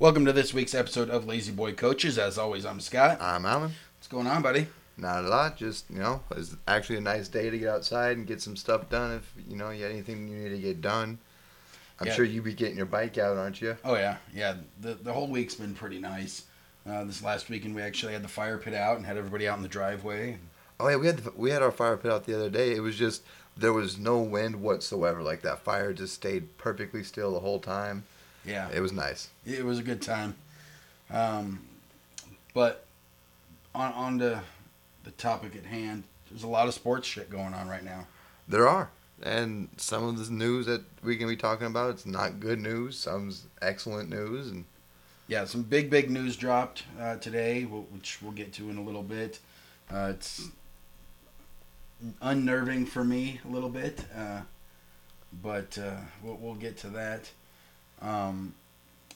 Welcome to this week's episode of Lazy Boy Coaches. As always, I'm Scott. I'm Alan. What's going on, buddy? Not a lot. Just you know, it's actually a nice day to get outside and get some stuff done. If you know you had anything you need to get done, I'm Yeah. sure you'd be getting your bike out, aren't you? Oh yeah, yeah. The the whole week's been pretty nice. Uh, this last weekend, we actually had the fire pit out and had everybody out in the driveway. Oh yeah, we had the, we had our fire pit out the other day. It was just there was no wind whatsoever. Like that fire just stayed perfectly still the whole time. Yeah, It was nice. it was a good time. Um, but on on to the topic at hand. There's a lot of sports shit going on right now. There are, and some of the news that we can be talking about, it's not good news. Some's excellent news, and Yeah, some big big news dropped uh, today, which we'll get to in a little bit. Uh, it's unnerving for me a little bit, uh, but uh, we'll, we'll get to that. Um,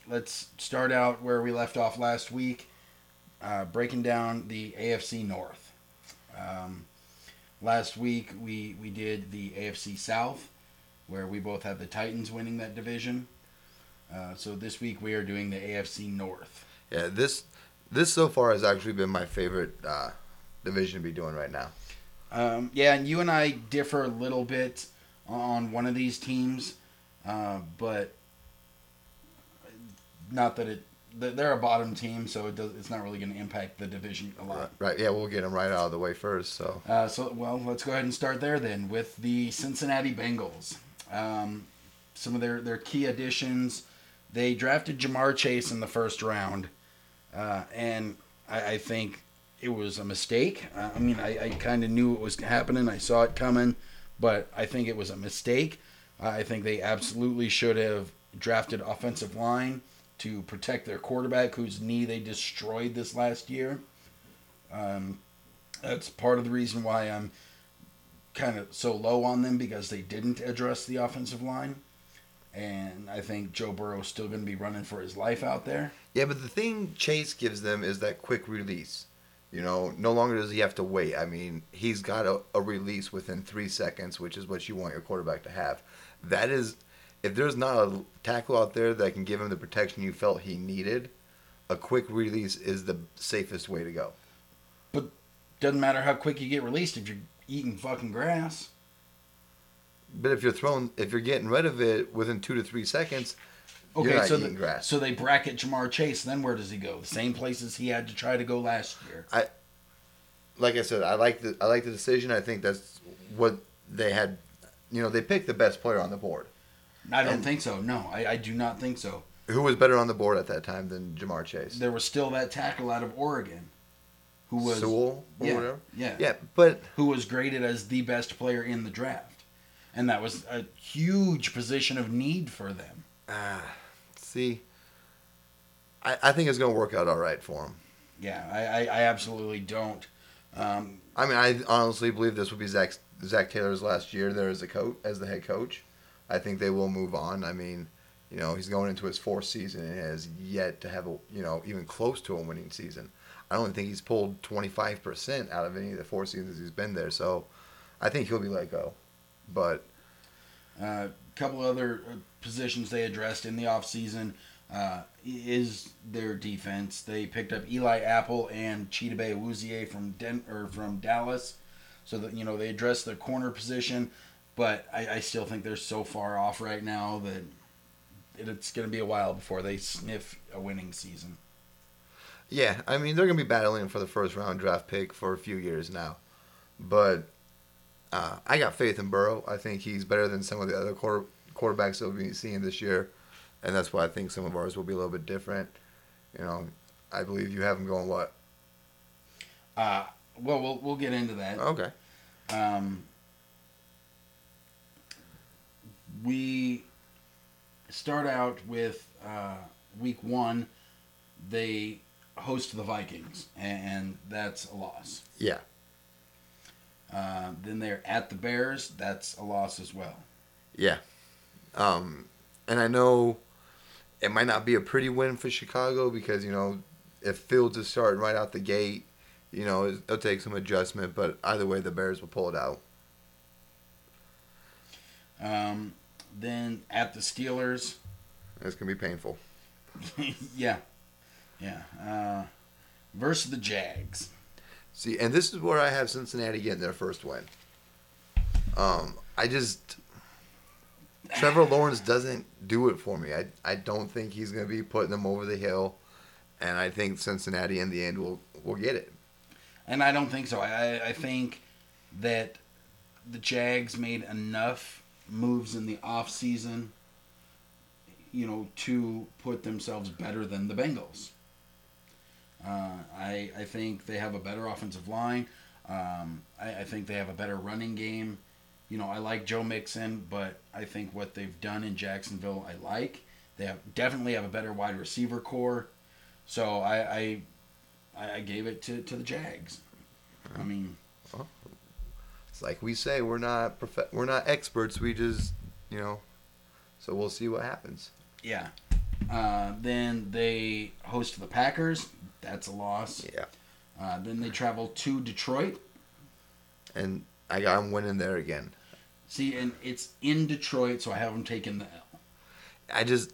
let's start out where we left off last week, uh, breaking down the AFC North. Um, last week we we did the AFC South, where we both had the Titans winning that division. Uh, so this week we are doing the AFC North. yeah, this this so far has actually been my favorite uh, division to be doing right now. Um, yeah, and you and I differ a little bit on one of these teams, uh, but not that it they're a bottom team, so it does it's not really going to impact the division a lot. Right. Yeah, we'll get them right out of the way first. So Uh, so well, let's go ahead and start there then with the Cincinnati Bengals. Um, some of their their key additions. They drafted Ja'Marr Chase in the first round, uh, and I, I think it was a mistake. Uh, I mean, I, I kind of knew it was happening. I saw it coming, but I think it was a mistake. Uh, I think they absolutely should have drafted offensive line to protect their quarterback, whose knee they destroyed this last year. Um, that's part of the reason why I'm kind of so low on them because they didn't address the offensive line. And I think Joe Burrow's still going to be running for his life out there. yeah, but the thing Chase gives them is that quick release. You know, no longer does he have to wait. I mean, he's got a, a release within three seconds, which is what you want your quarterback to have. That is, if there's not a tackle out there that can give him the protection you felt he needed, a quick release is the safest way to go. But doesn't matter how quick you get released if you're eating fucking grass. But if you're throwing, if you're getting rid of it within two to three seconds, Okay, so eating the, grass. so they bracket Ja'Marr Chase. Then where does he go? The same places he had to try to go last year. I, like I said, I like the I like the decision. I think that's what they had. You know, they picked the best player on the board. I don't And- think so. No, I, I do not think so. Who was better on the board at that time than Ja'Marr Chase? There was still that tackle out of Oregon, who was Sewell or yeah, whatever. yeah, Yeah, but who was graded as the best player in the draft, and that was a huge position of need for them. uh, see, I, I think it's going to work out all right for him. Yeah, I, I, I absolutely don't. Um, I mean, I honestly believe this would be Zac Zac Taylor's last year there as a coach as the head coach. I think they will move on. I mean, you know, he's going into his fourth season and has yet to have a you know even close to a winning season. I don't think he's pulled twenty five percent out of any of the four seasons he's been there. So, I think he'll be let go. But A uh, couple other uh, positions they addressed in the offseason uh, is their defense. They picked up Eli Apple and Chidobe Awuzie from Den- or from Dallas, so that you know they addressed their corner position. But I, I still think they're so far off right now that it- it's going to be a while before they sniff a winning season. yeah, I mean they're going to be battling for the first round draft pick for a few years now. But uh, I got faith in Burrow. I think he's better than some of the other quarter, quarterbacks that we'll be seeing this year, and that's why I think some of ours will be a little bit different. You know, I believe you have him going what? Uh, well, we'll we'll get into that. Okay. Um, we start out with uh, week one. They host the Vikings, and that's a loss. Yeah. Uh, then they're at the Bears. That's a loss as well. Yeah. Um, and I know it might not be a pretty win for Chicago because you know if Fields is starting right out the gate, you know it'll take some adjustment. But either way, the Bears will pull it out. Um, then at the Steelers, It's gonna be painful. yeah, yeah. Uh, versus the Jags. See, and this is where I have Cincinnati getting their first win. Um, I just Trevor Lawrence doesn't do it for me. I I don't think he's going to be putting them over the hill, and I think Cincinnati in the end will will get it. And I don't think so. I I think that the Jags made enough moves in the off season, you know, to put themselves better than the Bengals. Uh, I I think they have a better offensive line. Um, I, I think they have a better running game. You know, I like Joe Mixon, but I think what they've done in Jacksonville, I like. They have definitely have a better wide receiver core. So I I, I gave it to, to the Jags. I mean, like we say, we're not prof- we're not experts. We just you know, so we'll see what happens. yeah. Uh, then they host the Packers. That's a loss. Yeah, Uh, then they travel to Detroit. and I got him winning there again. See, and it's in Detroit, so I have them taking the L. I just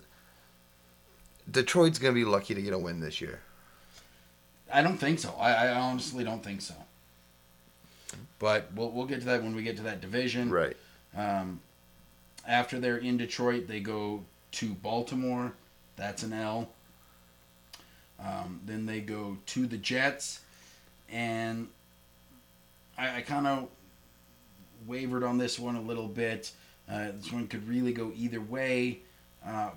Detroit's gonna be lucky to get a win this year. I don't think so. I, I honestly don't think so. But we'll, we'll get to that when we get to that division. Right. Um, after they're in Detroit, they go to Baltimore. That's an L. Um, then they go to the Jets, and I, I kind of wavered on this one a little bit. Uh, this one could really go either way, uh,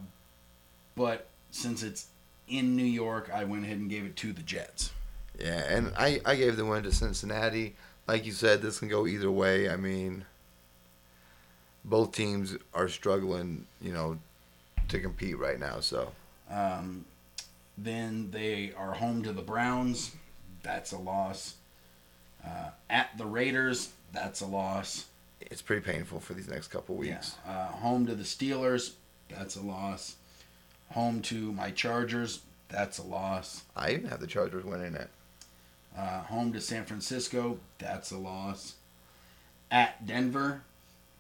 but since it's in New York, I went ahead and gave it to the Jets. Yeah, and I, I gave the win to Cincinnati. Like you said, this can go either way. I mean, both teams are struggling, you know, to compete right now. So Um, then they are home to the Browns. That's a loss. Uh, at the Raiders. That's a loss. it's pretty painful for these next couple weeks. Yeah. Uh, home to the Steelers. That's a loss. Home to my Chargers. That's a loss. I even have the Chargers winning it. Uh, home to San Francisco. That's a loss. At Denver.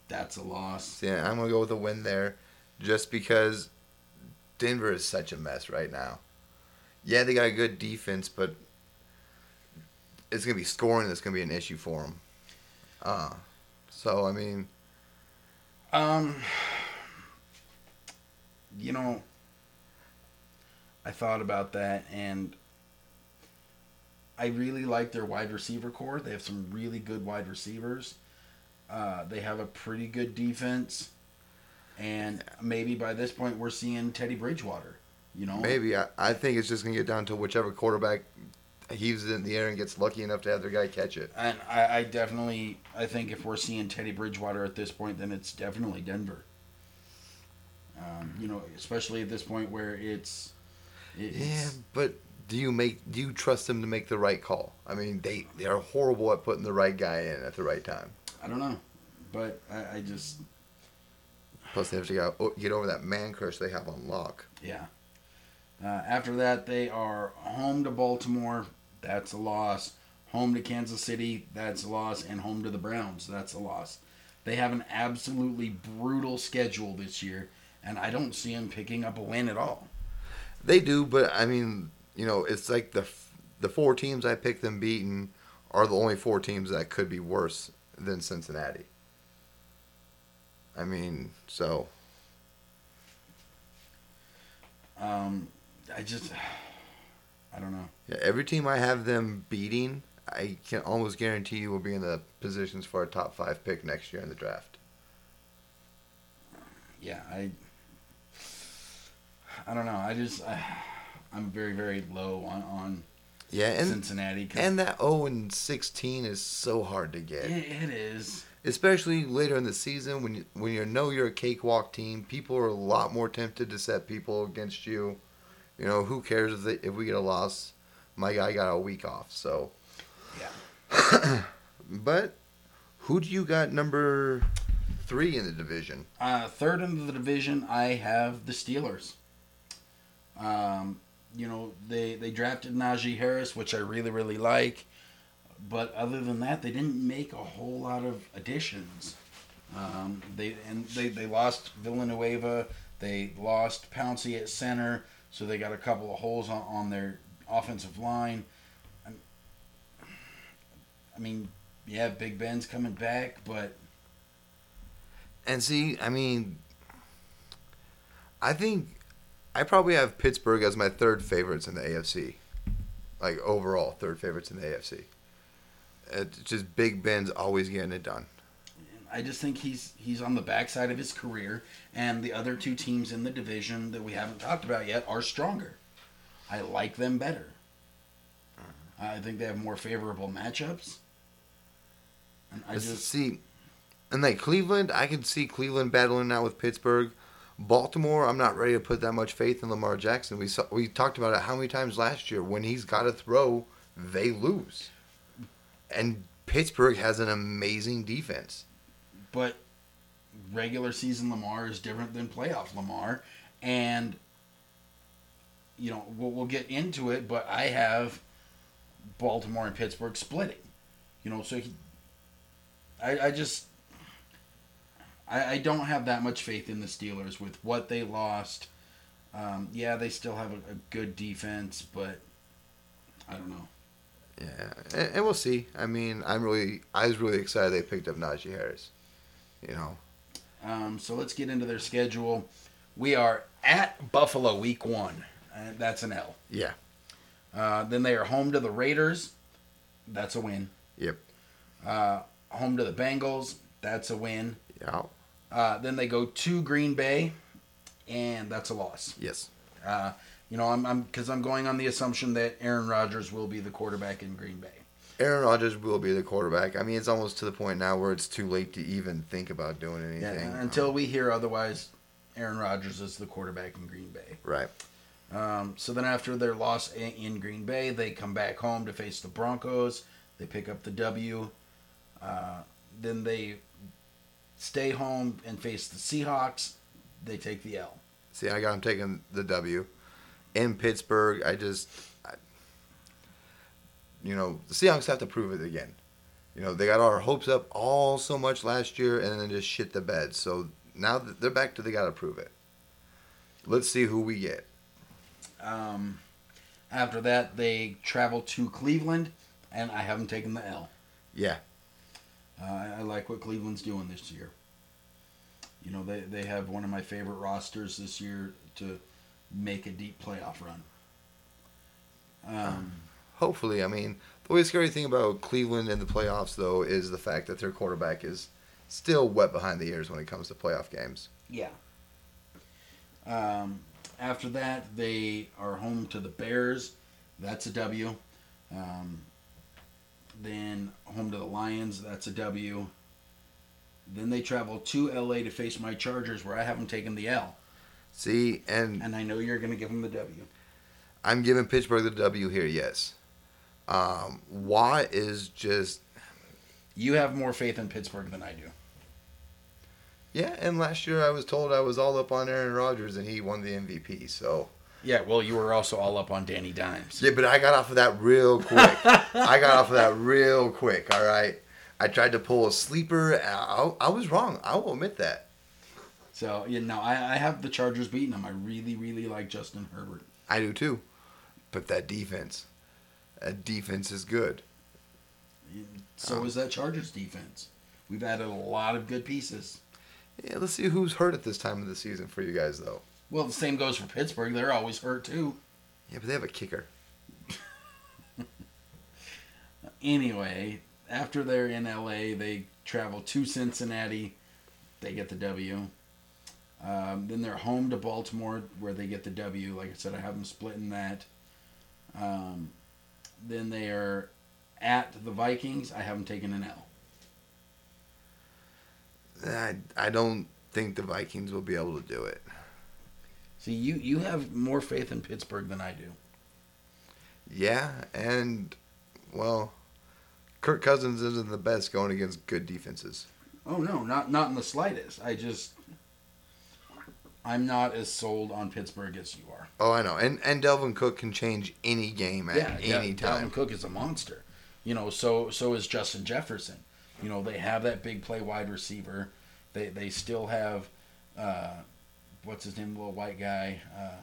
That's a loss. Yeah, I'm gonna go with a win there, just because Denver is such a mess right now. Yeah, they got a good defense, but it's gonna be scoring that's gonna be an issue for them. Uh, so I mean, Um, you know, I thought about that, and I really like their wide receiver core. They have some really good wide receivers. Uh, they have a pretty good defense, and maybe by this point we're seeing Teddy Bridgewater. You know, maybe I, I think it's just gonna get down to whichever quarterback heaves it in the air and gets lucky enough to have their guy catch it. And I, I definitely, I think if we're seeing Teddy Bridgewater at this point, then it's definitely Denver. Um, you know, especially at this point where it's, it's Yeah, but do you make do you trust them to make the right call? I mean, they they are horrible at putting the right guy in at the right time. I don't know, but I, I just Plus, they have to get, get over that man crush they have on Lock. yeah. Uh, after that, they are home to Baltimore. That's a loss. Home to Kansas City. That's a loss. And home to the Browns. That's a loss. They have an absolutely brutal schedule this year, and I don't see them picking up a win at all. They do, but I mean, you know, it's like the the four teams I picked them beaten are the only four teams that could be worse than Cincinnati. I mean, so Um, I just, I don't know. yeah, every team I have them beating, I can almost guarantee you will be in the positions for a top five pick next year in the draft. Yeah, I, I don't know. I just, I, I'm very, very low on on Yeah, and Cincinnati. and that 0 and 16 is so hard to get. it, it is. especially later in the season when you when you know you're a cakewalk team, people are a lot more tempted to set people against you. You know, who cares if they, if we get a loss? My guy got a week off, so. Yeah. But who do you got number three in the division? Uh, third in the division, I have the Steelers. Um, you know, they they drafted Najee Harris, which I really really like, but other than that, they didn't make a whole lot of additions. Um, they and they, they lost Villanueva, they lost Pouncey at center, so they got a couple of holes on, on their offensive line. I'm- I mean, yeah, Big Ben's coming back, but And see, I mean, I think I probably have Pittsburgh as my third favorites in the AFC. Like overall, third favorites in the AFC. It's just Big Ben's always getting it done. I just think he's he's on the backside of his career, and the other two teams in the division that we haven't talked about yet are stronger. I like them better. Mm-hmm. I think they have more favorable matchups. And I just see, and like Cleveland, I can see Cleveland battling out with Pittsburgh. Baltimore, I'm not ready to put that much faith in Lamar Jackson. We saw, we talked about it how many times last year. When he's got to throw, they lose. And Pittsburgh has an amazing defense. but regular season Lamar is different than playoff Lamar, and you know we'll, we'll get into it. But I have Baltimore and Pittsburgh splitting. You know, so he, I, I just I, I don't have that much faith in the Steelers with what they lost. Um, yeah, they still have a, a good defense, but I don't know. Yeah, and, and we'll see. I mean, I'm really, I was really excited they picked up Najee Harris. You know, Um, so let's get into their schedule. We are at Buffalo week one. Uh, that's an L. yeah, Uh, then they are home to the Raiders. That's a win. yep, Uh, home to the Bengals. That's a win. Yeah, Uh, then they go to Green Bay, and that's a loss. yes, Uh, you know, I'm I'm because I'm going on the assumption that Aaron Rodgers will be the quarterback in Green Bay. Aaron Rodgers will be the quarterback. I mean, it's almost to the point now where it's too late to even think about doing anything. Yeah, until we hear otherwise, Aaron Rodgers is the quarterback in Green Bay. right, Um, so then after their loss in, in Green Bay, they come back home to face the Broncos. They pick up the W. Uh, then they stay home and face the Seahawks. They take the L. see, I got them taking the W. In Pittsburgh, I just, I, you know, the Seahawks have to prove it again. You know, they got our hopes up all so much last year and then just shit the bed. So now they're back to they got to prove it. Let's see who we get. Um, after that, they travel to Cleveland, and I haven't taken the L. Yeah, Uh, I, I like what Cleveland's doing this year. You know, they, they have one of my favorite rosters this year to make a deep playoff run. Um, hopefully. I mean, the only scary thing about Cleveland in the playoffs, though, is the fact that their quarterback is still wet behind the ears when it comes to playoff games. Yeah. Um, after that, they are home to the Bears. That's a W. Um, then home to the Lions. That's a W. Then they travel to LA to face my Chargers, where I haven't taken the L. See, and And I know you're going to give them the W. I'm giving Pittsburgh the W here, yes. Um, Watt is just, You have more faith in Pittsburgh than I do. yeah, and last year I was told I was all up on Aaron Rodgers and he won the MVP, so. Yeah, well, you were also all up on Danny Dimes. Yeah, but I got off of that real quick. I got off of that real quick, all right? I tried to pull a sleeper. I, I was wrong. I will admit that. So, you know, I, I have the Chargers beating them. I really, really like Justin Herbert. I do too. But that defense, that defense is good. So Oh. is that Chargers defense. We've added a lot of good pieces. Yeah, let's see who's hurt at this time of the season for you guys, though. Well, the same goes for Pittsburgh. They're always hurt too. Yeah, but they have a kicker. Anyway, after they're in LA, they travel to Cincinnati. They get the W. Um, then they're home to Baltimore, where they get the W. Like I said, I have them splitting that. Um, then they are at the Vikings. I haven't taken an L. I, I don't think the Vikings will be able to do it. See, you you have more faith in Pittsburgh than I do. Yeah, and, well, Kirk Cousins isn't the best going against good defenses. Oh no, not not in the slightest. I just I'm not as sold on Pittsburgh as you are. Oh, I know. And and Dalvin Cook can change any game at yeah, any yeah, time. Dalvin Cook is a monster. You know, so so is Justin Jefferson. You know, they have that big play wide receiver. They they still have uh, what's his name, little white guy. Uh,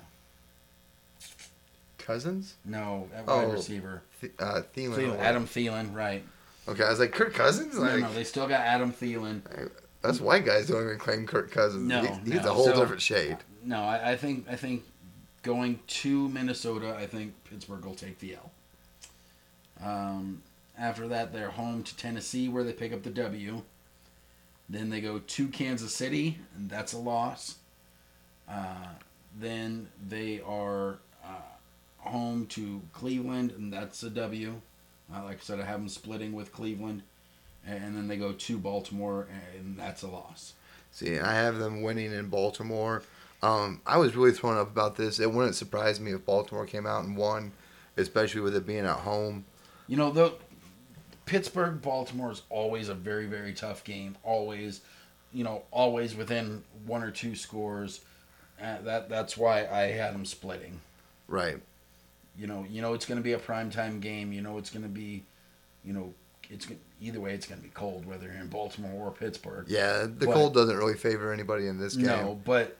Cousins? No, at wide Oh. receiver. Th- uh, Thielen. Thielen, Adam Thielen, right. Okay, I was like Kirk Cousins. No, Like no, they still got Adam Thielen. us white guys don't even claim Kirk Cousins. No, He- he's no. a whole So- different shade. No, I, I think I think going to Minnesota, I think Pittsburgh will take the L. Um, after that, they're home to Tennessee, where they pick up the W. Then they go to Kansas City, and that's a loss. Uh, then they are uh, home to Cleveland, and that's a W. Uh, like I said, I have them splitting with Cleveland, and then they go to Baltimore, and that's a loss. See, I have them winning in Baltimore. Um, I was really thrown up about this. It wouldn't surprise me if Baltimore came out and won, especially with it being at home. You know, the Pittsburgh Baltimore is always a very very tough game. Always, you know, always within one or two scores. Uh, that that's why I had them splitting. Right. You know, you know it's going to be a prime time game. You know it's going to be, you know, it's either way it's going to be cold whether you're in Baltimore or Pittsburgh. Yeah, the But- cold doesn't really favor anybody in this game. No, but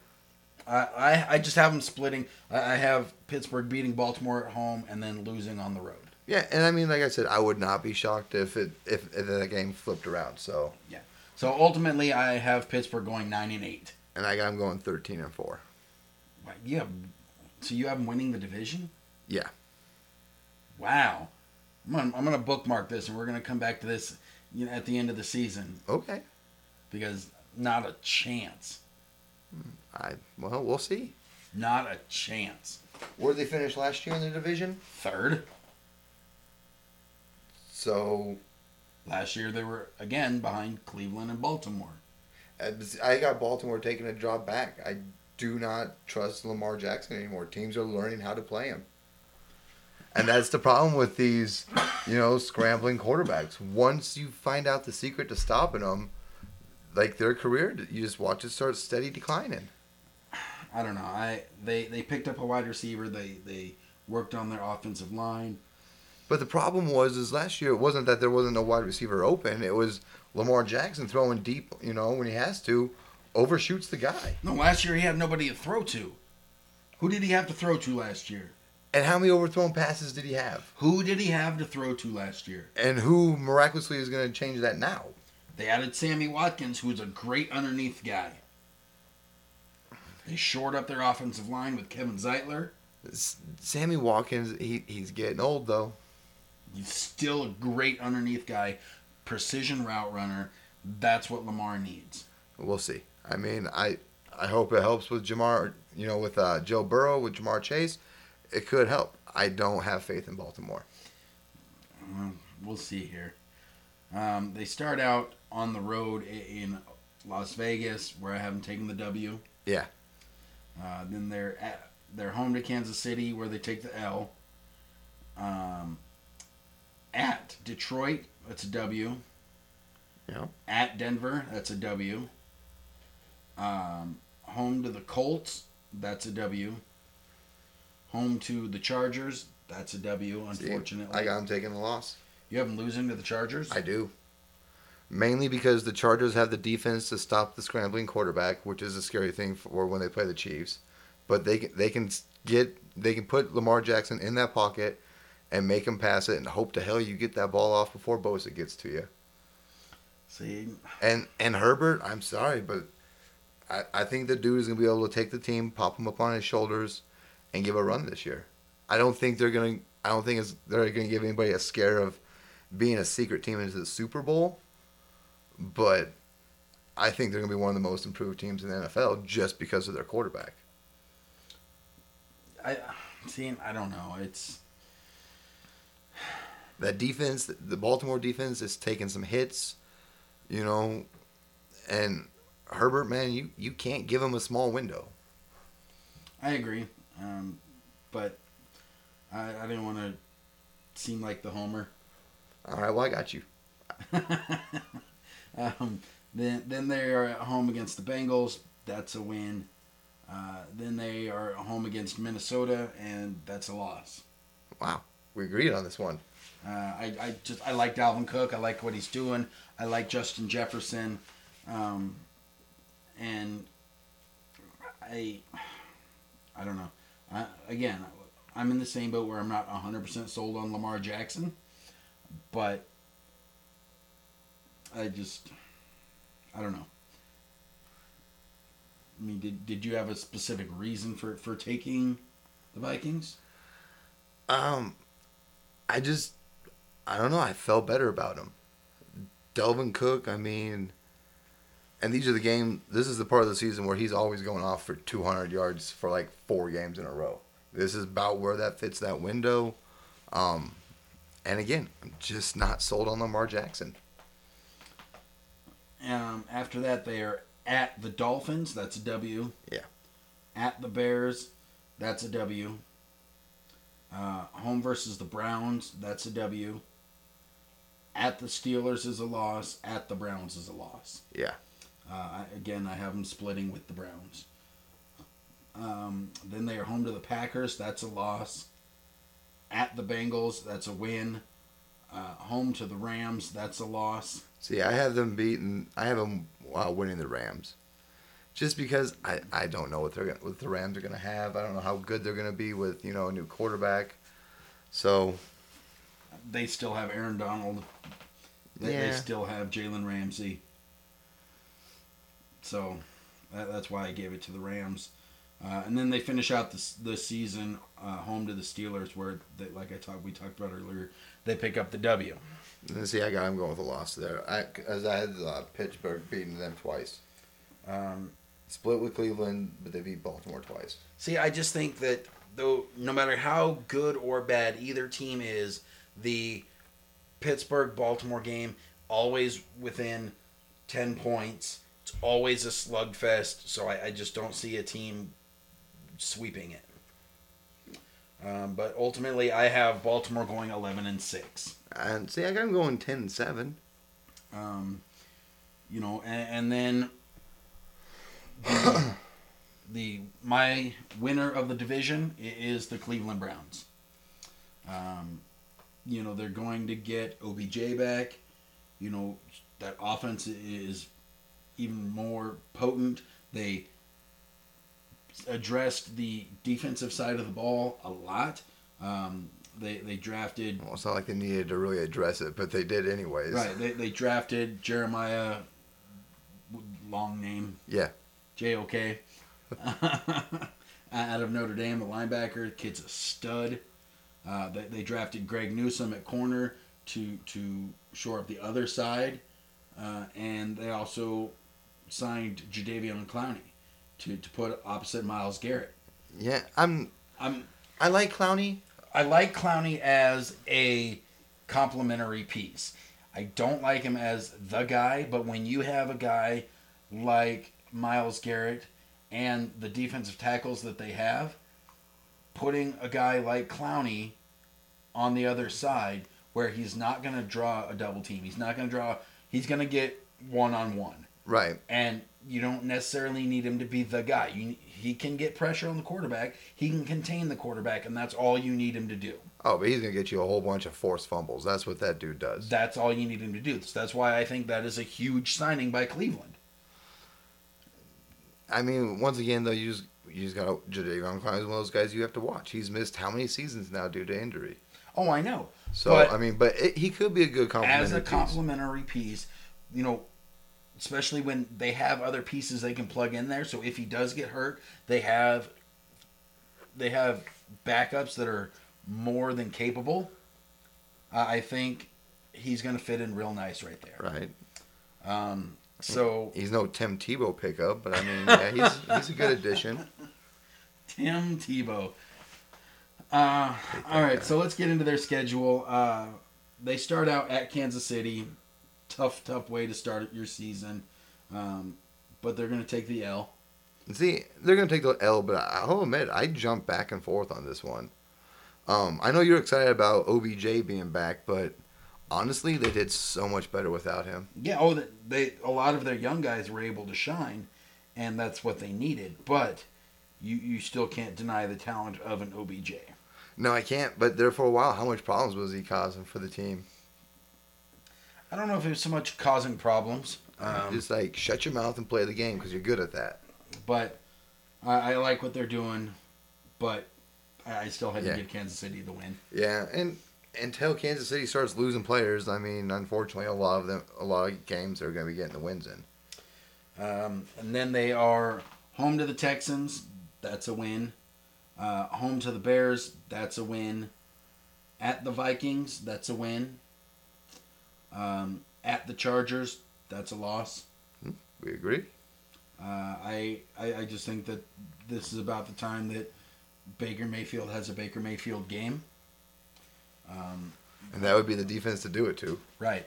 I, I I just have them splitting. I, I have Pittsburgh beating Baltimore at home and then losing on the road. Yeah, and I mean, like I said, I would not be shocked if it if, if the game flipped around. So, yeah. So ultimately, I have Pittsburgh going nine and eight. and I got them going thirteen and four. You have, so you have them winning the division? Yeah. Wow. I'm gonna, I'm gonna bookmark this, and we're gonna come back to this, you know, at the end of the season Okay. because not a chance, I well, we'll see. not a chance. Where did they finish last year in the division? Third So last year, they were again behind Cleveland and Baltimore. uh, I got Baltimore taking a job back. I do not trust Lamar Jackson anymore. Teams are learning how to play him. And that's the problem with these, you know, scrambling quarterbacks. Once you find out the secret to stopping them, like their career, you just watch it start steady declining. I don't know. I they they picked up a wide receiver. They they worked on their offensive line. But the problem was, is last year it wasn't that there wasn't a wide receiver open. It was Lamar Jackson throwing deep, you know, when he has to, overshoots the guy. No, last year he had nobody to throw to. Who did he have to throw to last year? And how many overthrown passes did he have? Who did he have to throw to last year? And who miraculously is going to change that now? They added Sammy Watkins, who's a great underneath guy. They shored up their offensive line with Kevin Zeitler. S- Sammy Watkins, he, he's getting old though. He's still a great underneath guy, precision route runner. That's what Lamar needs. We'll see. I mean, I I hope it helps with Jamar. You know, with uh, Joe Burrow, with Ja'Marr Chase, it could help. I don't have faith in Baltimore. Well, we'll see here. Um, they start out on the road in Las Vegas, where I have them taking the W. Yeah. Uh, then they're at, they're home to Kansas City, where they take the L. Um, at Detroit, that's a W. Yeah. At Denver, that's a W. Um, home to the Colts, that's a W. Home to the Chargers, that's a W. See, Unfortunately, I got him taking the loss. you have them losing to the Chargers. I do. Mainly because the Chargers have the defense to stop the scrambling quarterback, which is a scary thing for when they play the Chiefs. But they can, they can get they can put Lamar Jackson in that pocket and make him pass it and hope to hell you get that ball off before Bosa gets to you. See, And and Herbert, I'm sorry, but I, I think the dude is gonna be able to take the team, pop him up on his shoulders, and give a run this year. I don't think they're gonna. I don't think it's, they're gonna give anybody a scare of being a secret team into the Super Bowl. But I think they're gonna be one of the most improved teams in the NFL just because of their quarterback. I see. I don't know. It's That defense, the Baltimore defense, is taking some hits, you know, and Herbert, man, you you can't give him a small window. I agree, um, but I, I didn't want to seem like the homer. All right, well I got you. um, then then they are at home against the Bengals. That's a win. Uh, then they are at home against Minnesota, and that's a loss. Wow, we agreed on this one. Uh, I, I just I like Dalvin Cook. I like what he's doing. I like Justin Jefferson, um, and I I don't know. I, again, I'm in the same boat where I'm not 100% sold on Lamar Jackson, but I just I don't know. I mean, did did you have a specific reason for for taking the Vikings? Um, I just, I don't know. I felt better about him. Dalvin Cook. I mean, and these are the game. This is the part of the season where he's always going off for 200 yards for like four games in a row. This is about where that fits that window. Um, and again, I'm just not sold on Lamar Jackson. Um, after that, they are at the Dolphins. That's a W. Yeah. At the Bears. That's a W. Uh, home versus the Browns. That's a W. At the Steelers is a loss. At the Browns is a loss. Yeah. Uh, again, I have them splitting with the Browns. Um, then they are home to the Packers. That's a loss. At the Bengals. That's a win. Uh, home to the Rams. That's a loss. See, I have them beating. I have them uh, winning the Rams, just because I, I don't know what they're gonna, what the Rams are gonna have. I don't know how good they're gonna be with you know a new quarterback. So They still have Aaron Donald. They, they still have Jalen Ramsey. So that, that's why I gave it to the Rams. Uh, and then they finish out the, the season uh, home to the Steelers, where, they, like I talked, we talked about earlier, they pick up the W. see, I got them going with a loss there. I as I had uh, Pittsburgh beating them twice. Um, Split with Cleveland, but they beat Baltimore twice. See, I just think that though, no matter how good or bad either team is, the Pittsburgh Baltimore game always within ten points. It's always a slugfest. So I, I just don't see a team sweeping it. Um, but ultimately, I have Baltimore going eleven and six. And see, I got them going ten and seven. Um, you know, and, and then the, the my winner of the division is the Cleveland Browns. Um, you know, they're going to get OBJ back. You know, that offense is even more potent. They addressed the defensive side of the ball a lot. Um, they they drafted Well, it's not like they needed to really address it, but they did anyways. Right. They, they drafted Jeremiah, long name, Yeah. J.O.K. out of Notre Dame, the linebacker. Kid's a stud. Uh, they, they drafted Greg Newsome at corner to to shore up the other side, uh, and they also signed Jadeveon Clowney to, to put opposite Myles Garrett. Yeah. I'm. I'm I like Clowney. I like Clowney as a complementary piece. I don't like him as the guy, but when you have a guy like Myles Garrett and the defensive tackles that they have, putting a guy like Clowney on the other side where he's not going to draw a double team. He's not going to draw he's going to get one on one. Right. And you don't necessarily need him to be the guy. You he can get pressure on the quarterback. He can contain the quarterback and that's all you need him to do. Oh, but he's gonna get you a whole bunch of forced fumbles. That's what that dude does. That's all you need him to do. So that's why I think that is a huge signing by Cleveland. I mean, once again though, you just you just got Jadeveon Clowney is one of those guys you have to watch. He's missed how many seasons now due to injury. Oh, I know. So But- I mean, but it, he could be a good complimentary. As complementary a piece. complementary piece, you know, especially when they have other pieces they can plug in there. So if he does get hurt, they have they have backups that are more than capable. Uh, I think he's going to fit in real nice right there. Right. Um, so He's no Tim Tebow pickup, but I mean, yeah, he's he's a good addition. Tim Tebow. Uh, all right, so let's get into their schedule. Uh, they start out at Kansas City. Tough, tough way to start your season. Um, but they're going to take the L. See, they're gonna take the L, but I'll admit I jump back and forth on this one. Um, I know you're excited about OBJ being back, but honestly, they did so much better without him. Yeah, oh, they, they a lot of their young guys were able to shine, and that's what they needed. But you you still can't deny the talent of an OBJ. No, I can't. But there for a while, how much problems was he causing for the team? I don't know if it was so much causing problems. Um, Just like shut your mouth and play the game because you're good at that. but I, I like what they're doing. But I I still had Yeah. to give Kansas City the win. Yeah, and until Kansas City starts losing players, I mean, unfortunately, a lot of them, a lot of games they're going to be getting the wins in. Um, and then they are home to the Texans. That's a win. Uh, home to the Bears. That's a win. At the Vikings. That's a win. Um, at the Chargers. That's a loss. We agree. Uh, I, I I just think that this is about the time that Baker Mayfield has a Baker Mayfield game. Um, And that would be the defense to do it too. right.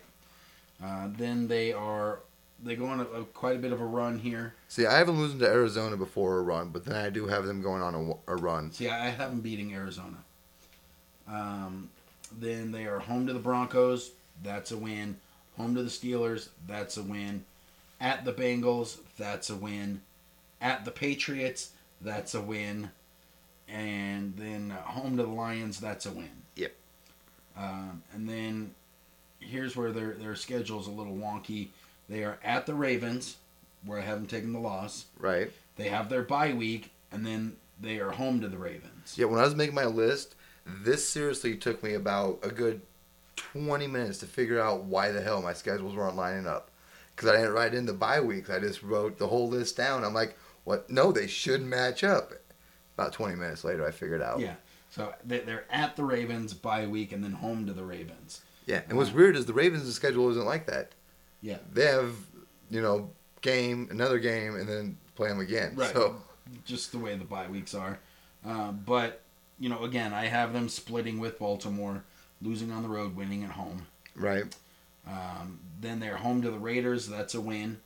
Uh, then they are they go on a, a, quite a bit of a run here. See, I haven't losing to Arizona before a run, but then I do have them going on a, a run. See, I I have them beating Arizona. Um, then they are home to the Broncos. That's a win. Home to the Steelers. That's a win. At the Bengals. That's a win. At the Patriots. That's a win. And then home to the Lions. That's a win. Yep. Um, and then here's where their their schedule's a little wonky. They are at the Ravens, where I haven't taken the loss. Right. They have their bye week, and then they are home to the Ravens. Yeah, when I was making my list, this seriously took me about a good 20 minutes to figure out why the hell my schedules weren't lining up. Because I didn't write in the bye weeks. I just wrote the whole list down. I'm like, what? No, they should match up. About 20 minutes later, I figured out. Yeah. So they- they're at the Ravens bye week and then home to the Ravens. Yeah. And what's weird is the Ravens' schedule isn't like that. Yeah. They have, you know, game, another game, and then play them again. Right. So, Just the way the bye weeks are. Uh, but, you know, again, I have them splitting with Baltimore, losing on the road, winning at home. right. Um, then they're home to the Raiders. That's a win.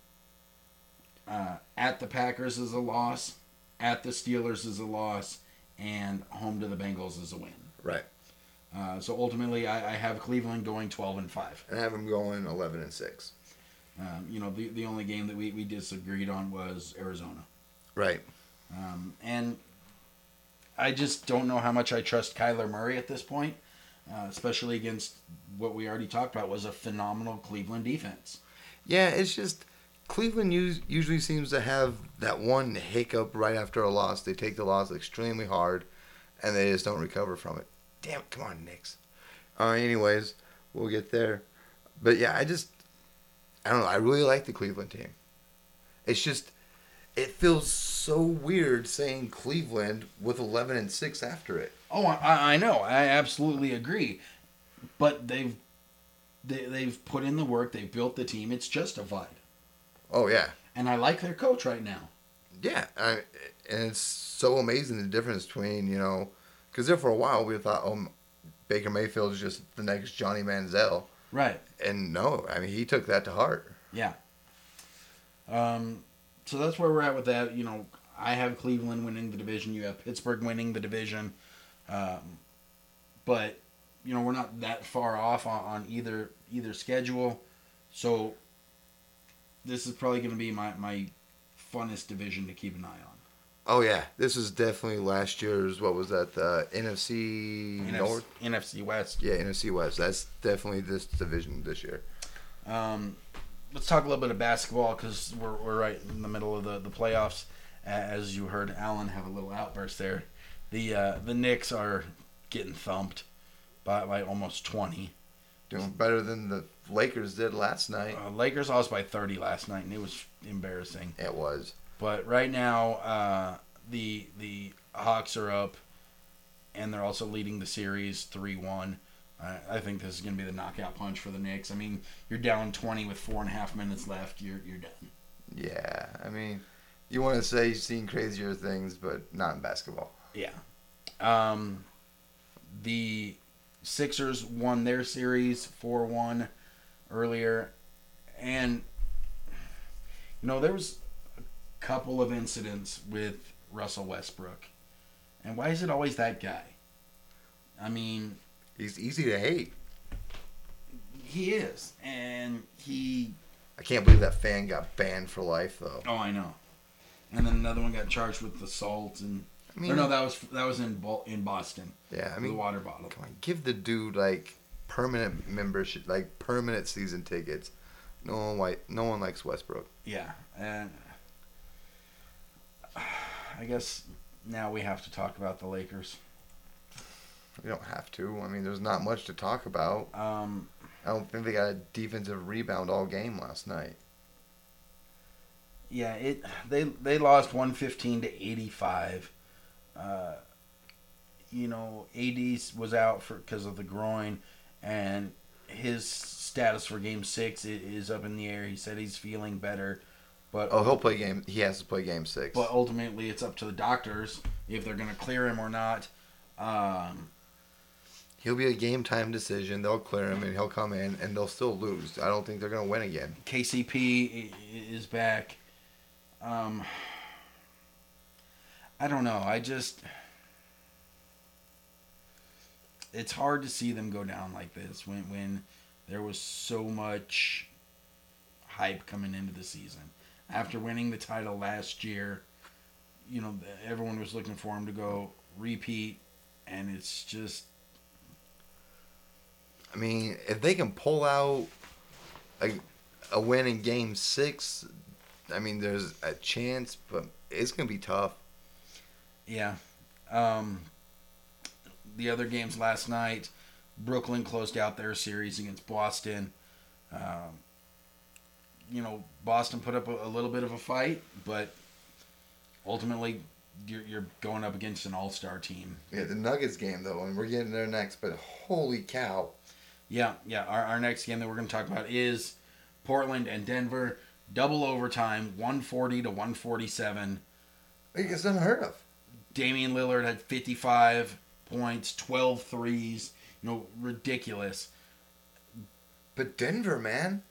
Uh, at the Packers is a loss. At the Steelers is a loss. And home to the Bengals is a win. Right. Uh, so ultimately, I, I have Cleveland going 12 and 5. And I have them going 11 and 6. Um, you know, the, the only game that we, we disagreed on was Arizona. Right. Um, and I just don't know how much I trust Kyler Murray at this point, uh, especially against what we already talked about was a phenomenal Cleveland defense. Yeah, it's just Cleveland usually seems to have that one hiccup right after a loss. They take the loss extremely hard, and they just don't recover from it. Damn, come on, Knicks. Uh, anyways, we'll get there. But yeah, I just, I don't know. I really like the Cleveland team. It's just, it feels so weird saying Cleveland with 11 and 6 after it. Oh, I, I know, I absolutely agree, but they've they, they've put in the work, they've built the team. It's justified, Oh, yeah. and I like their coach right now. Yeah, I, and it's so amazing the difference between you know, because there for a while we thought, oh, Baker Mayfield is just the next Johnny Manziel, Right. and no, I mean he took that to heart. Yeah. Um, so that's where we're at with that. You know, I have Cleveland winning the division. You have Pittsburgh winning the division. Um, but you know, we're not that far off on, on either either schedule. So this is probably going to be my my funnest division to keep an eye on. Oh yeah, this is definitely last year's. What was that? The NFC North. NFC, NFC West. Yeah, NFC West. That's definitely this division this year. Um, let's talk a little bit of basketball because we're, we're right in the middle of the, the playoffs. As you heard Alan have a little outburst there. The uh, the Knicks are getting thumped by, by almost 20. Doing better than the Lakers did last night. Uh, Lakers lost by 30 last night, and it was embarrassing. It was. But right now, uh, the the Hawks are up, and they're also leading the series 3 1. I, I think this is going to be the knockout punch for the Knicks. I mean, you're down 20 with four and a half minutes left. You're, you're done. Yeah, I mean, you want to say you've seen crazier things, but not in basketball. Yeah. Um, the Sixers won their series 4 1 earlier. And, you know, there was a couple of incidents with Russell Westbrook. And why is it always that guy? I mean, He's easy to hate. he is. And he. I can't believe that fan got banned for life, though. Oh, I know. And then another one got charged with assault and. I mean, or no, that was that was in Bo- in Boston. yeah, I mean, the water bottle. come on, give the dude like permanent membership, like permanent season tickets. No one like, no one likes Westbrook. Yeah, and I guess now we have to talk about the Lakers. You don't have to. I mean, there's not much to talk about. Um, I don't think they got a defensive rebound all game last night. yeah, it they they lost one fifteen to eighty five. Uh, you know, AD was out for because of the groin, and his status for Game Six is up in the air. He said he's feeling better, but Oh, he'll play game. He has to play game six. but ultimately it's up to the doctors if they're going to clear him or not. Um, He'll be a game time decision. They'll clear him and he'll come in and they'll still lose. I don't think they're gonna win again. KCP is back. Um, I don't know. I just it's hard to see them go down like this when when there was so much hype coming into the season after winning the title last year. You know, everyone was looking for him to go repeat, and it's just I mean, if they can pull out a, a win in game six, I mean, there's a chance, but it's going to be tough. Yeah. Um, the other games last night, Brooklyn closed out their series against Boston. Um, you know, Boston put up a, a little bit of a fight, but ultimately, you're, you're going up against an all star team. Yeah, the Nuggets game, though, and we're getting there next, but holy cow. Yeah, yeah. Our, our next game that we're going to talk about is Portland and Denver. Double overtime, 140 to 147. It's unheard of. Damian Lillard had 55 points, 12 threes. You know, ridiculous. But Denver, man,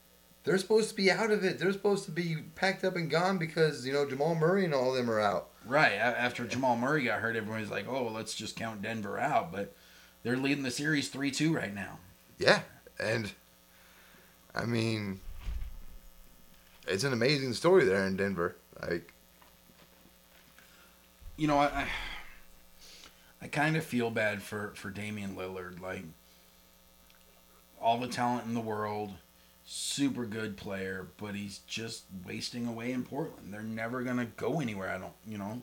they're supposed to be out of it. They're supposed to be packed up and gone because, you know, Jamal Murray and all of them are out. Right. After Jamal Murray got hurt, everybody's like, oh, let's just count Denver out. But they're leading the series 3 2 right now. Yeah, and I mean, it's an amazing story there in Denver. Like, You know, I, I, I kind of feel bad for, for Damian Lillard. Like, all the talent in the world, super good player, but he's just wasting away in Portland. They're never going to go anywhere, I don't, you know?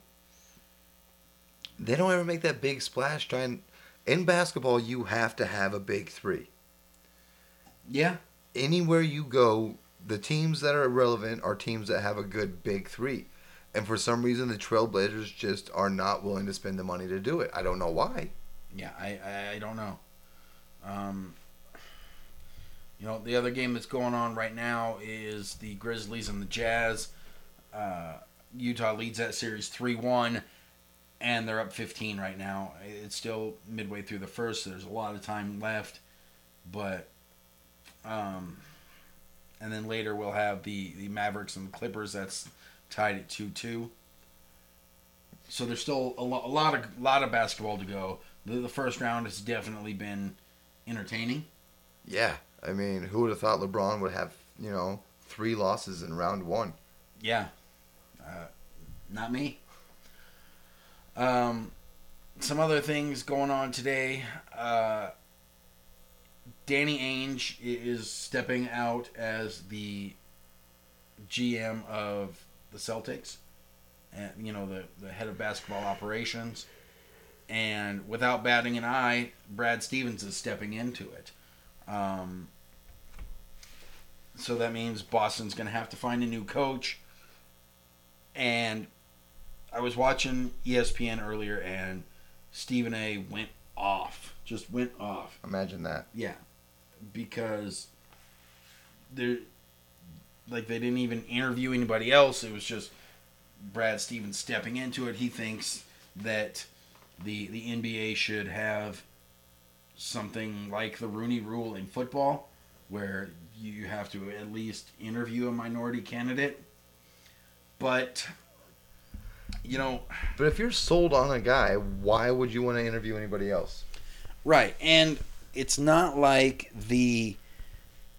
they don't ever make that big splash. Trying in basketball, you have to have a big three. Yeah. Anywhere you go, the teams that are relevant are teams that have a good big three. And for some reason, the Trailblazers just are not willing to spend the money to do it. I don't know why. Yeah, I, I, don't know. Um, you know, the other game that's going on right now is the Grizzlies and the Jazz. Uh, Utah leads that series 3 1, and they're up 15 right now. It's still midway through the first, so there's a lot of time left. But, um, and then later we'll have the, the Mavericks and the Clippers that's tied at 2 2. So there's still a, lo- a lot of lot of basketball to go. The, the first round has definitely been entertaining. Yeah, I mean, who would have thought LeBron would have, you know, three losses in round one? Yeah, uh, not me. Um, some other things going on today. Uh, Danny Ainge is stepping out as the GM of the Celtics, and you know the the head of basketball operations. And without batting an eye, Brad Stevens is stepping into it. Um, so that means Boston's going to have to find a new coach. And I was watching ESPN earlier, and Stephen A. went off, just went off. Imagine that. Yeah, because they like they didn't even interview anybody else. It was just Brad Stevens stepping into it. He thinks that the the NBA should have something like the Rooney Rule in football, where you have to at least interview a minority candidate. But you know, But if you're sold on a guy, why would you want to interview anybody else? Right, and it's not like the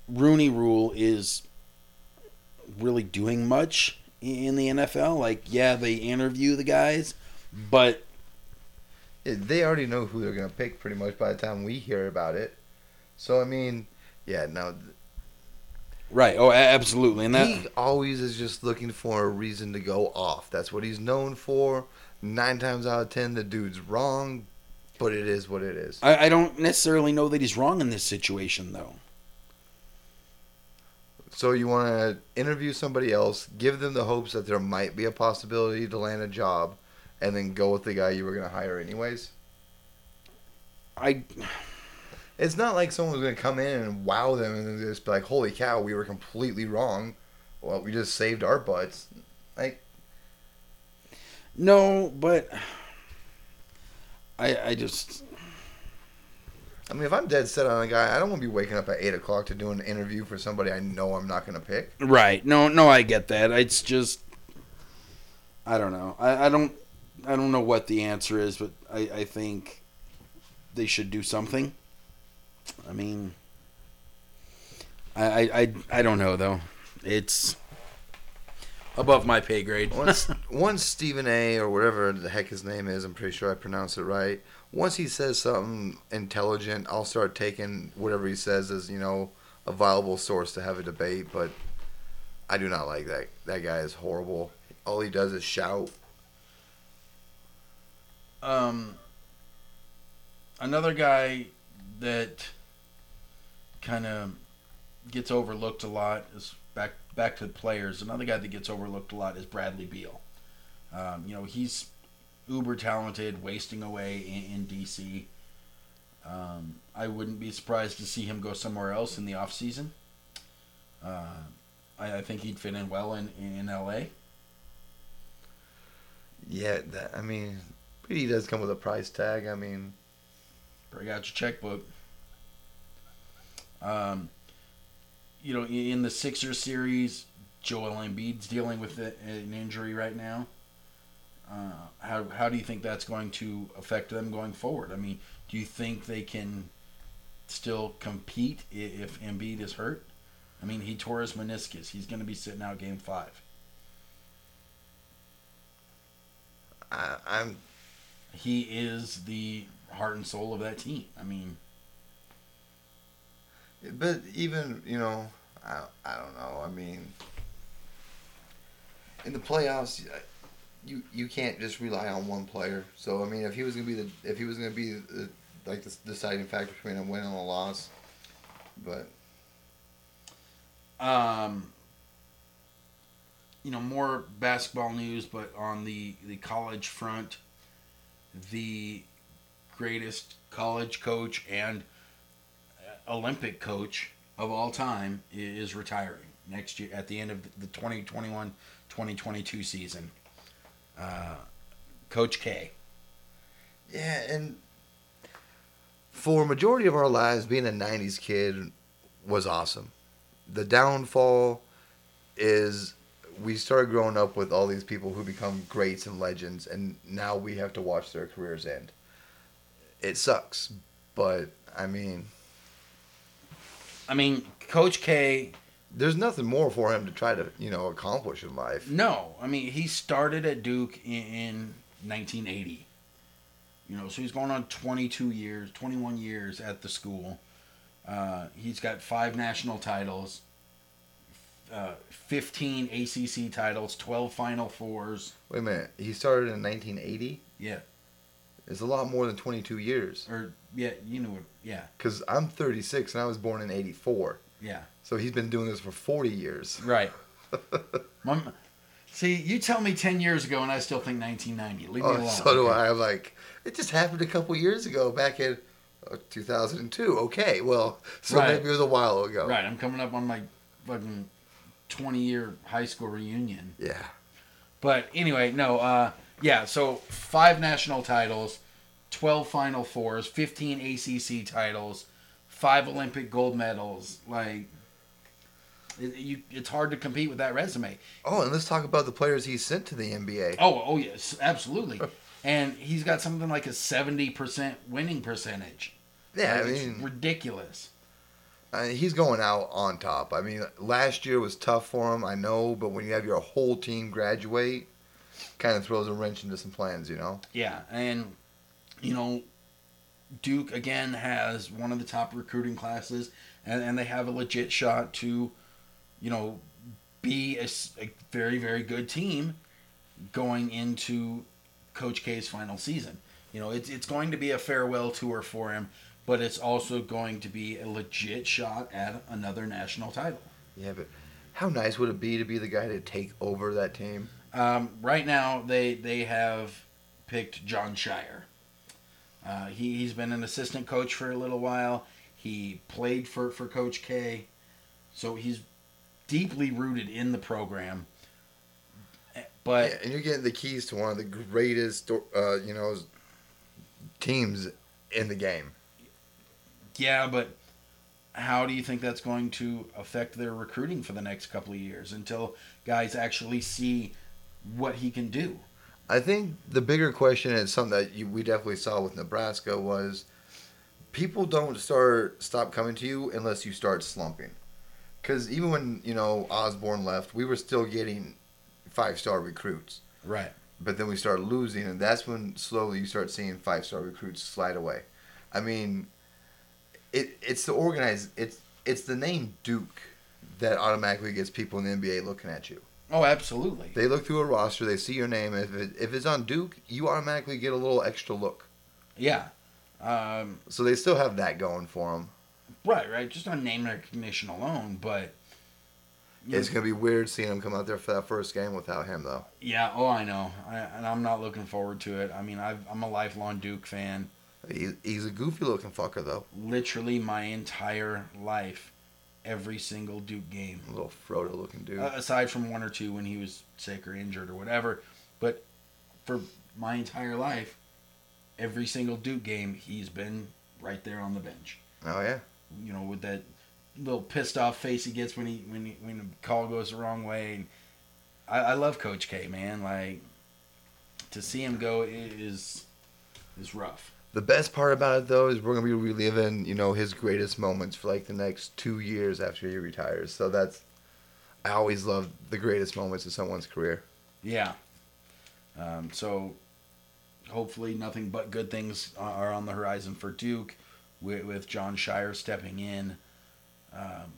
Rooney Rule is really doing much in the NFL. Like, yeah, they interview the guys, but Yeah, They already know who they're going to pick pretty much by the time we hear about it. So, I mean, yeah, no. right, oh, absolutely, and that He always is just looking for a reason to go off. That's what he's known for. Nine times out of ten, the dude's wrong. But it is what it is. I, I don't necessarily know that he's wrong in this situation, though. So you want to interview somebody else, give them the hopes that there might be a possibility to land a job, and then go with the guy you were going to hire anyways. I It's not like someone's going to come in and wow them and just be like, "Holy cow, we were completely wrong." Well, we just saved our butts. Like, no, but I I just I mean, if I'm dead set on a guy, I don't want to be waking up at eight o'clock to do an interview for somebody I know I'm not going to pick. right. No, no, I get that. It's just I don't know. I, I don't I don't know what the answer is, but I, I think they should do something. I mean, I, I I I don't know though. It's above my pay grade. Once, once Stephen A. or whatever the heck his name is, I'm pretty sure I pronounced it right. Once he says something intelligent, I'll start taking whatever he says as you know a viable source to have a debate. But I do not like that. That guy is horrible. All he does is shout. Um, another guy that kind of gets overlooked a lot is back back to the players. Another guy that gets overlooked a lot is Bradley Beal. Um, you know, he's uber talented, wasting away in, in DC. Um, I wouldn't be surprised to see him go somewhere else in the off season. Uh, I, I think he'd fit in well in in LA. Yeah, that, I mean, but he does come with a price tag. I mean, Bring out your checkbook. Um, you know, in the Sixers series, Joel Embiid's dealing with an injury right now. Uh, how how do you think that's going to affect them going forward? I mean, do you think they can still compete if Embiid is hurt? I mean, he tore his meniscus. He's going to be sitting out Game Five. I, I'm He is the heart and soul of that team. I mean, But even you know, I I don't know. I mean, in the playoffs, you you can't just rely on one player. So I mean, if he was gonna be the if he was gonna be the, like the deciding factor between a win and a loss, but um, you know, more basketball news, but on the, the college front, the greatest college coach and Olympic coach of all time is retiring next year at the end of the 2021 2022 season. Uh, coach K. yeah, and for majority of our lives, being a '90s kid was awesome. The downfall is we started growing up with all these people who become greats and legends, and now we have to watch their careers end. It sucks, but I mean, I mean, Coach K there's nothing more for him to try to you know accomplish in life. No, I mean he started at Duke in, in 1980. You know, so he's going on 22 years, 21 years at the school. Uh, he's got five national titles, uh, 15 ACC titles, 12 Final Fours. Wait a minute, he started in 1980. Yeah, It's a lot more than 22 years. or yeah, you know, what- yeah, Cause I'm 36 and I was born in '84, yeah, so he's been doing this for 40 years. right. Mom, see, you tell me 10 years ago, and I still think 1990. Leave me Oh, alone. so do okay? I. I'm like, it just happened a couple years ago, back in uh, 2002. Okay, well, so Right. maybe it was a while ago. Right, I'm coming up on my fucking 20 year high school reunion. Yeah. But anyway, no, uh, yeah, so five national titles, 12 Final Fours, 15 ACC titles, five Olympic gold medals. Like, it, you, it's hard to compete with that resume. Oh, and let's talk about the players he sent to the NBA. Oh, oh yes, absolutely. and he's got something like a 70% winning percentage. yeah, I Like, it's mean, ridiculous. uh, he's going out on top. I mean, last year was tough for him, I know, but when you have your whole team graduate, kind of throws a wrench into some plans, you know. Yeah, and you know, Duke again has one of the top recruiting classes, and, and they have a legit shot to, you know, be a very very good team going into Coach K's final season. You know, it's it's going to be a farewell tour for him, but it's also going to be a legit shot at another national title. Yeah, but how nice would it be to be the guy to take over that team? Um, right now, they they have picked Jon Scheyer. Uh, he he's been an assistant coach for a little while. He played for for Coach K, so he's deeply rooted in the program. But Yeah, and you're getting the keys to one of the greatest, uh, you know, teams in the game. Yeah, but how do you think that's going to affect their recruiting for the next couple of years until guys actually see what he can do? I think the bigger question and something that you, we definitely saw with Nebraska was people don't start stop coming to you unless you start slumping. Because even when you know Osborne left, we were still getting five star recruits. Right. But then we started losing, and that's when slowly you start seeing five star recruits slide away. I mean, it it's the organized it's it's the name Duke that automatically gets people in the NBA looking at you. Oh, absolutely. They look through a roster, they see your name. If it, if it's on Duke, you automatically get a little extra look. Yeah. Um, So they still have that going for them. right, right. Just on name recognition alone, but It's gonna be weird seeing him come out there for that first game without him, though. yeah. Oh, I know, I, and I'm not looking forward to it. I mean, I've, I'm a lifelong Duke fan. He, he's a goofy looking fucker, though. Literally my entire life, every single Duke game. A little Frodo looking dude. Uh, aside from one or two when he was sick or injured or whatever. But for my entire life, every single Duke game, he's been right there on the bench. oh yeah. You know, with that little pissed off face he gets when he when he, when the call goes the wrong way. And I, I love Coach K, man. Like to see him go is is rough. The best part about it though is we're gonna be reliving, you know, his greatest moments for like the next two years after he retires. So that's I always love the greatest moments of someone's career. Yeah. Um, so hopefully nothing but good things are on the horizon for Duke with, with Jon Scheyer stepping in. Um,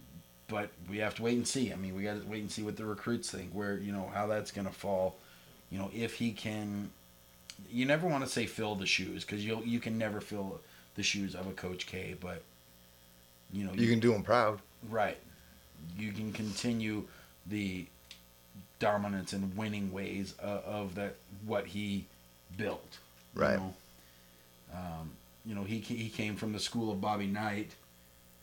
but we have to wait and see. I mean, we got to wait and see what the recruits think, where, you know, how that's going to fall. You know, if he can. You never want to say fill the shoes because you you can never fill the shoes of a Coach K, but you know You can do them proud. Right. You can continue the dominance and winning ways of, of that what he built. you Right. know. Um, you know, he he came from the school of Bobby Knight.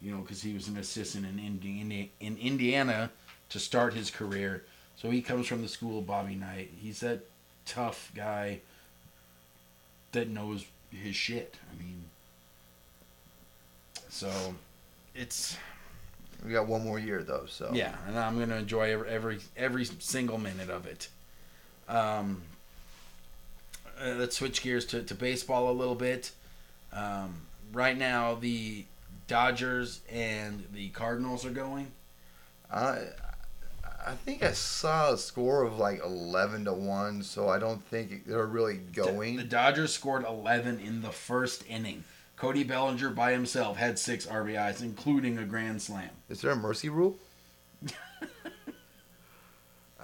You know, because he was an assistant in Indiana in Indiana to start his career. So he comes from the school of Bobby Knight. He's that tough guy that knows his shit. I mean, so it's We got one more year though, so yeah, and I'm gonna enjoy every every, every single minute of it. Um, uh, let's switch gears to, to baseball a little bit. Um, right now, the Dodgers and the Cardinals are going. I I think I saw a score of like eleven to one, so I don't think they're really going. The Dodgers scored 11 in the first inning. Cody Bellinger by himself had six RBIs, including a grand slam. Is there a mercy rule?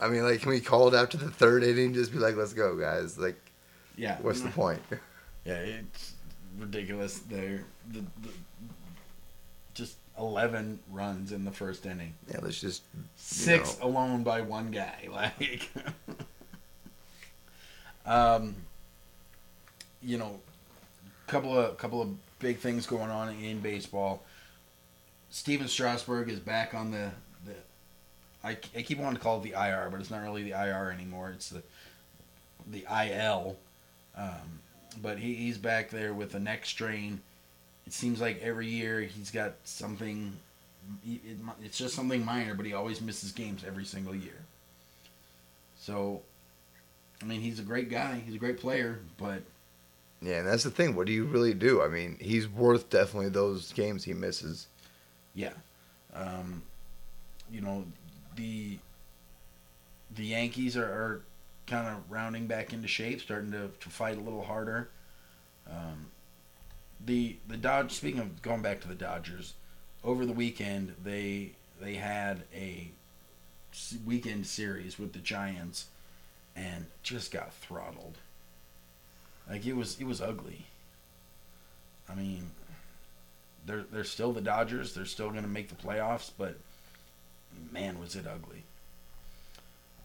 I mean, like, can we call it after the third inning? Just be like, let's go, guys. Like, Yeah. what's the point? Yeah, it's ridiculous. They're the, the, 11 runs in the first inning. Yeah, let's just. Six know. alone by one guy. Like, um, you know, couple of couple of big things going on in baseball. Stephen Strasburg is back on the the. I, I keep wanting to call it the IR, but it's not really the IR anymore. It's the the IL. Um, but he, he's back there with the neck strain. It seems like every year he's got something. it- it- It's just something minor, but he always misses games every single year. So, I mean, he's a great guy. He's a great player, but Yeah, and that's the thing. What do you really do? I mean, he's worth definitely those games he misses. yeah, um, you know, the the Yankees are, are kind of rounding back into shape, starting to, to fight a little harder. Um, the the Dodge. Speaking of going back to the Dodgers, over the weekend they they had a weekend series with the Giants, and just got throttled. Like it was it was ugly. I mean, they're they're still the Dodgers. They're still going to make the playoffs, but man, was it ugly.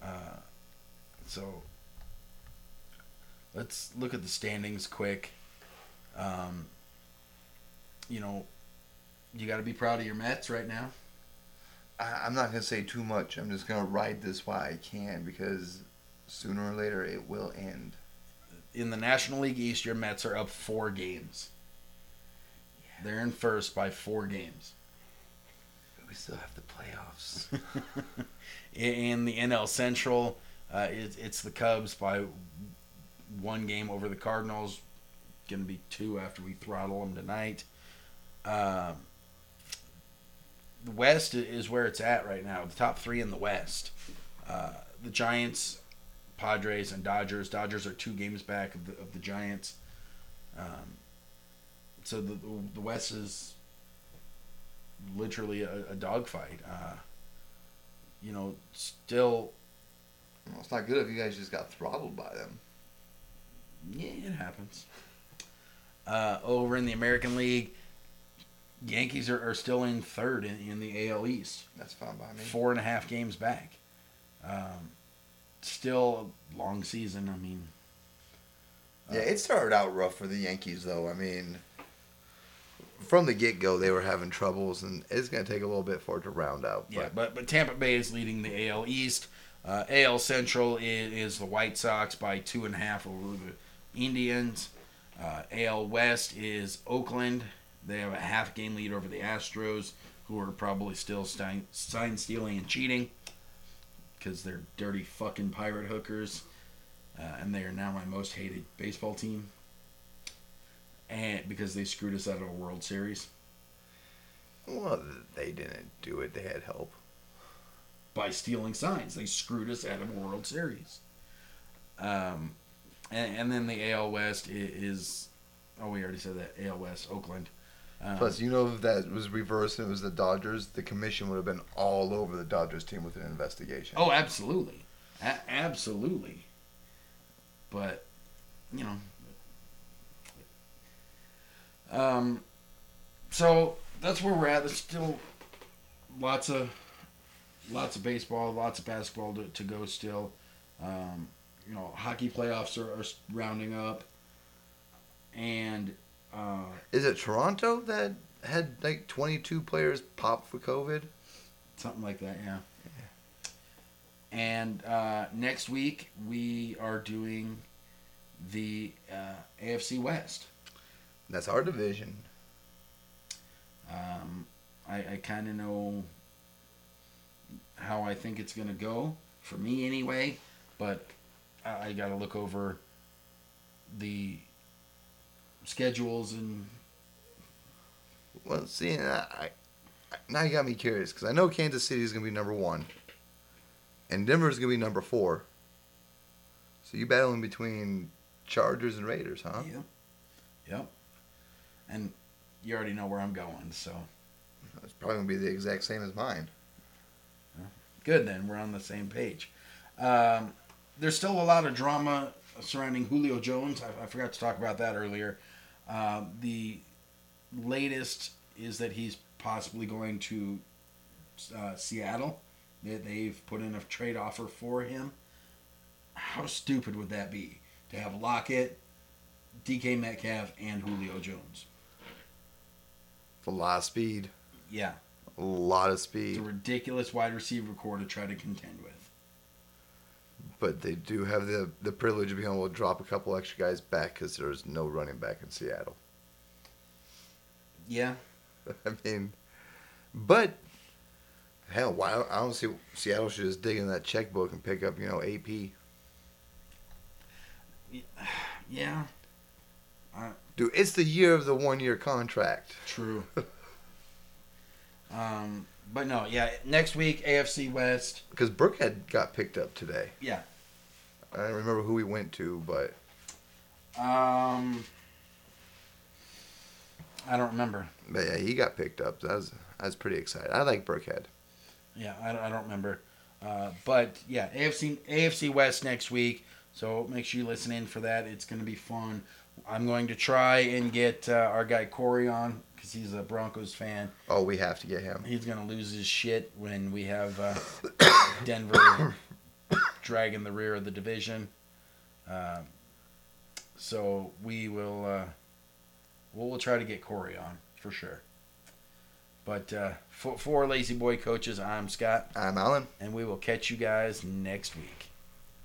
Uh, so let's look at the standings quick. Um, you know, you got to be proud of your Mets right now. I, I'm not gonna say too much. I'm just gonna ride this while I can because sooner or later it will end. In the National League East, your Mets are up four games. They're in first by four games. We still have the playoffs. in the NL Central, uh, it, it's the Cubs by one game over the Cardinals. Going to be two after we throttle them tonight. Um, the West is where it's at right now. The top three in the West: uh, the Giants, Padres, and Dodgers. Dodgers are two games back of the, of the Giants. Um, so the the West is literally a, a dogfight. Uh, you know, still. Well, it's not good if you guys just got throttled by them. Yeah, it happens. Uh, over in the American League, Yankees are, are still in third in, in the AL East. That's fine by me. Four and a half games back. Um, still a long season. I mean, Yeah, it started out rough for the Yankees, though. I mean, from the get go, they were having troubles, and it's going to take a little bit for it to round out. yeah, But but but Tampa Bay is leading the AL East. Uh, AL Central is, is the White Sox by two and a half over the Indians. Uh, AL West is Oakland. They have a half game lead over the Astros, who are probably still sign, sign stealing and cheating because they're dirty fucking pirate hookers. Uh, and they are now my most hated baseball team. And because they screwed us out of a World Series well, they didn't do it. They had help. by stealing signs. They screwed us out of a World Series. Um, and, and then the AL West is, oh, we already said that. AL West, Oakland. Um, Plus, you know, if that was reversed and it was the Dodgers, the commission would have been all over the Dodgers team with an investigation. oh, absolutely, a- absolutely. But you know, um, so that's where we're at. There's still lots of lots of baseball, lots of basketball to, to go still. Um, you know, hockey playoffs are, are rounding up, and uh, Is it Toronto that had like 22 players pop for COVID? something like that. Yeah. And uh, next week we are doing the uh, AFC West. That's our division. Um, I, I kind of know how I think it's going to go for me anyway, but I, I got to look over the schedules and Well, see, I, I, now you got me curious because I know Kansas City is going to be number one, and Denver is going to be number four. So you battling between Chargers and Raiders, huh? Yep. Yep. And you already know where I'm going, so It's probably going to be the exact same as mine. good then. We're on the same page. Um, there's still a lot of drama surrounding Julio Jones. I, I forgot to talk about that earlier. Um, the latest is that he's possibly going to uh, Seattle. That they've put in a trade offer for him. How stupid would that be to have Lockett, DK Metcalf, and Julio Jones? It's a lot of speed, Yeah, a lot of it's speed. a ridiculous wide receiver core to try to contend with. But they do have the the privilege of being able to drop a couple extra guys back because there's no running back in Seattle. Yeah, I mean, but hell, why I don't see Seattle should just dig in that checkbook and pick up you know AP. yeah, Dude, it's the year of the one year contract. true. um, but no, yeah. Next week, AFC West. Because Burkhead got picked up today. Yeah. I don't remember who we went to, but Um, I don't remember. but yeah, he got picked up. That was I was pretty excited. I like Burkhead. Yeah, I, don't- I don't remember. Uh, but yeah, AFC AFC West next week. So make sure you listen in for that. It's going to be fun. I'm going to try and get uh, our guy Corey on because he's a Broncos fan. Oh, we have to get him. He's going to lose his shit when we have uh, Denver dragging the rear of the division. Uh, so we will uh, we'll, we'll try to get Corey on for sure. But uh, for, for Lazy Boy Coaches, I'm Scott, I'm Alan. and we will catch you guys next week.